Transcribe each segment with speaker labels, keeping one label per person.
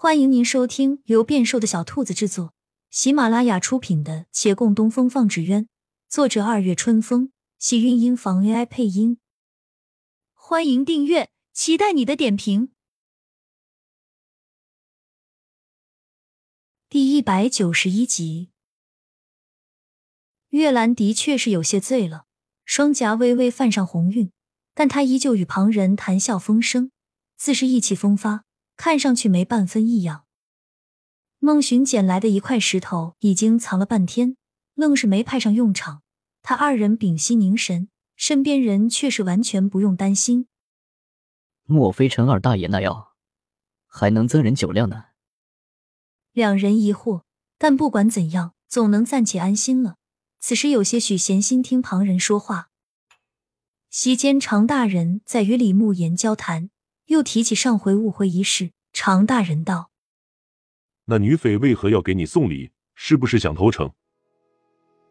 Speaker 1: 欢迎您收听由变瘦的小兔子制作、喜马拉雅出品的《且共东风放纸鸢》，作者二月春风，喜韵音房 AI 配音。欢迎订阅，期待你的点评。第一百九十一集，月兰的确是有些醉了，双颊微微泛上红晕，但她依旧与旁人谈笑风生，自是意气风发。看上去没半分异样。孟寻捡来的一块石头已经藏了半天，愣是没派上用场。他二人屏息凝神，身边人却是完全不用担心。
Speaker 2: 莫非陈二大爷那药还能增人酒量呢？
Speaker 1: 两人疑惑，但不管怎样，总能暂且安心了。此时有些许闲心听旁人说话。席间，常大人在与李慕言交谈。又提起上回误会一事，常大人道：“
Speaker 3: 那女匪为何要给你送礼？是不是想投诚？”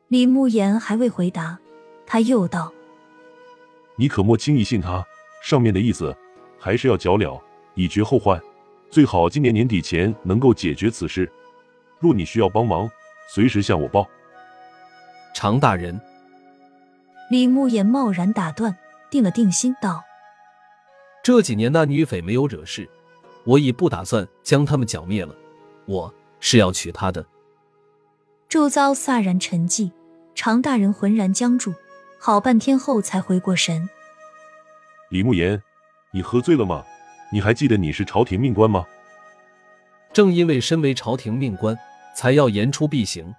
Speaker 1: 李慕言还未回答，他又道：“
Speaker 3: 你可莫轻易信他，上面的意思还是要脚了，以绝后患。最好今年年底前能够解决此事。若你需要帮忙，随时向我报。”
Speaker 4: 常大人，
Speaker 1: 李慕言贸然打断，定了定心道。
Speaker 4: 这几年那女匪没有惹事，我已不打算将他们剿灭了。我是要娶她的。
Speaker 1: 周遭飒然沉寂，常大人浑然僵住，好半天后才回过神。
Speaker 3: 李慕言，你喝醉了吗？你还记得你是朝廷命官吗？
Speaker 4: 正因为身为朝廷命官，才要言出必行。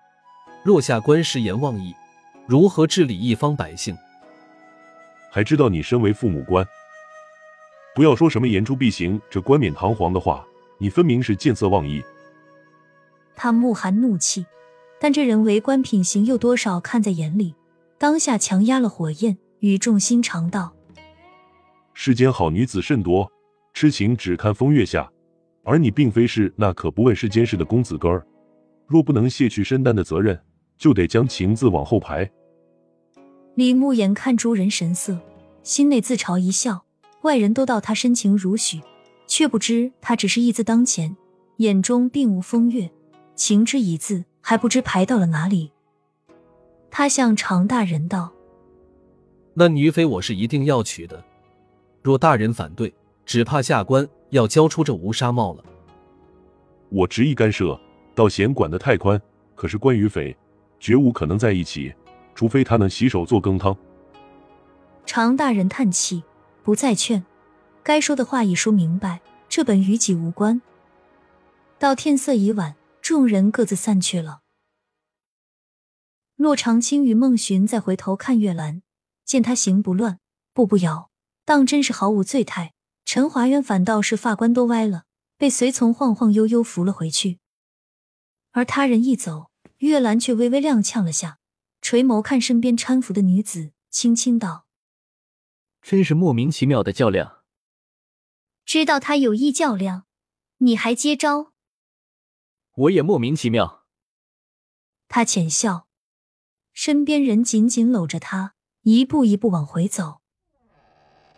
Speaker 4: 若下官失言妄议，如何治理一方百姓？
Speaker 3: 还知道你身为父母官。不要说什么言出必行这冠冕堂皇的话，你分明是见色忘义。
Speaker 1: 他目含怒气，但这人为官品行又多少看在眼里，当下强压了火焰，语重心长道：“
Speaker 3: 世间好女子甚多，痴情只看风月下，而你并非是那可不问世间事的公子哥儿。若不能卸去身担的责任，就得将情字往后排。”
Speaker 1: 李牧眼看诸人神色，心内自嘲一笑。外人都道他深情如许，却不知他只是一字当前，眼中并无风月。情之一字，还不知排到了哪里。他向常大人道：“
Speaker 4: 那女妃我是一定要娶的，若大人反对，只怕下官要交出这乌纱帽了。”
Speaker 3: 我执意干涉，倒嫌管得太宽。可是关于匪，绝无可能在一起，除非他能洗手做羹汤。
Speaker 1: 常大人叹气。不再劝，该说的话已说明白，这本与己无关。到天色已晚，众人各自散去了。骆长青与孟寻再回头看月兰，见她行不乱，步不摇，当真是毫无醉态。陈华渊反倒是发冠都歪了，被随从晃晃悠悠扶了回去。而他人一走，月兰却微微踉跄了下，垂眸看身边搀扶的女子，轻轻道。
Speaker 2: 真是莫名其妙的较量。
Speaker 1: 知道他有意较量，你还接招？
Speaker 2: 我也莫名其妙。
Speaker 1: 他浅笑，身边人紧紧搂着他，一步一步往回走。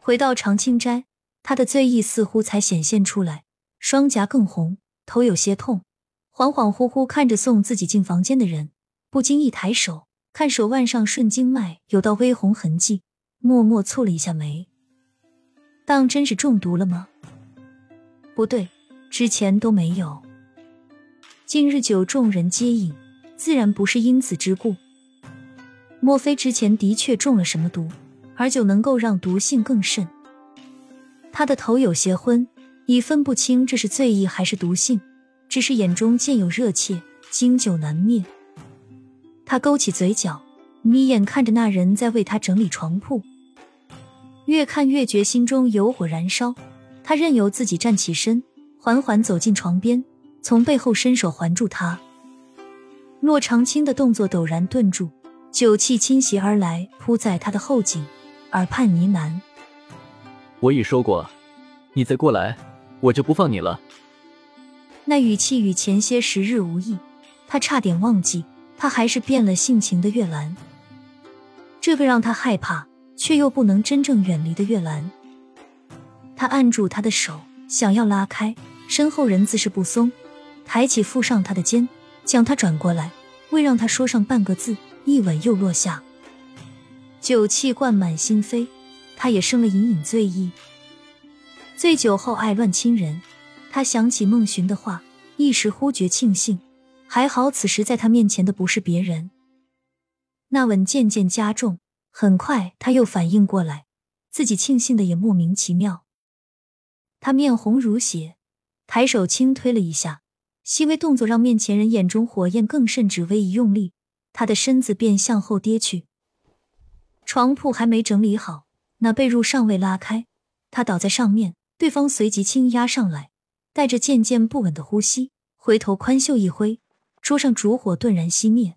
Speaker 1: 回到长青斋，他的醉意似乎才显现出来，双颊更红，头有些痛，恍恍惚惚看着送自己进房间的人，不经意抬手看手腕上顺经脉有道微红痕迹。默默蹙了一下眉，当真是中毒了吗？不对，之前都没有。今日酒众人皆饮，自然不是因此之故。莫非之前的确中了什么毒，而酒能够让毒性更甚？他的头有些昏，已分不清这是醉意还是毒性，只是眼中渐有热切，经久难灭。他勾起嘴角，眯眼看着那人在为他整理床铺。越看越觉心中有火燃烧，他任由自己站起身，缓缓走进床边，从背后伸手环住他。洛长青的动作陡然顿住，酒气侵袭而来，扑在他的后颈，耳畔呢喃：“
Speaker 2: 我已说过，你再过来，我就不放你了。”
Speaker 1: 那语气与前些时日无异，他差点忘记，他还是变了性情的月兰。这个让他害怕。却又不能真正远离的月兰，他按住他的手，想要拉开，身后人自是不松，抬起附上他的肩，将他转过来，未让他说上半个字，一吻又落下。酒气灌满心扉，他也生了隐隐醉意。醉酒后爱乱亲人，他想起孟寻的话，一时忽觉庆幸，还好此时在他面前的不是别人。那吻渐渐加重，很快他又反应过来，自己庆幸的也莫名其妙。他面红如血，抬手轻推了一下，细微动作让面前人眼中火焰更甚，只微一用力，他的身子便向后跌去。床铺还没整理好，那被褥尚未拉开，他倒在上面。对方随即轻压上来，带着渐渐不稳的呼吸，回头宽袖一挥，桌上烛火顿然熄灭。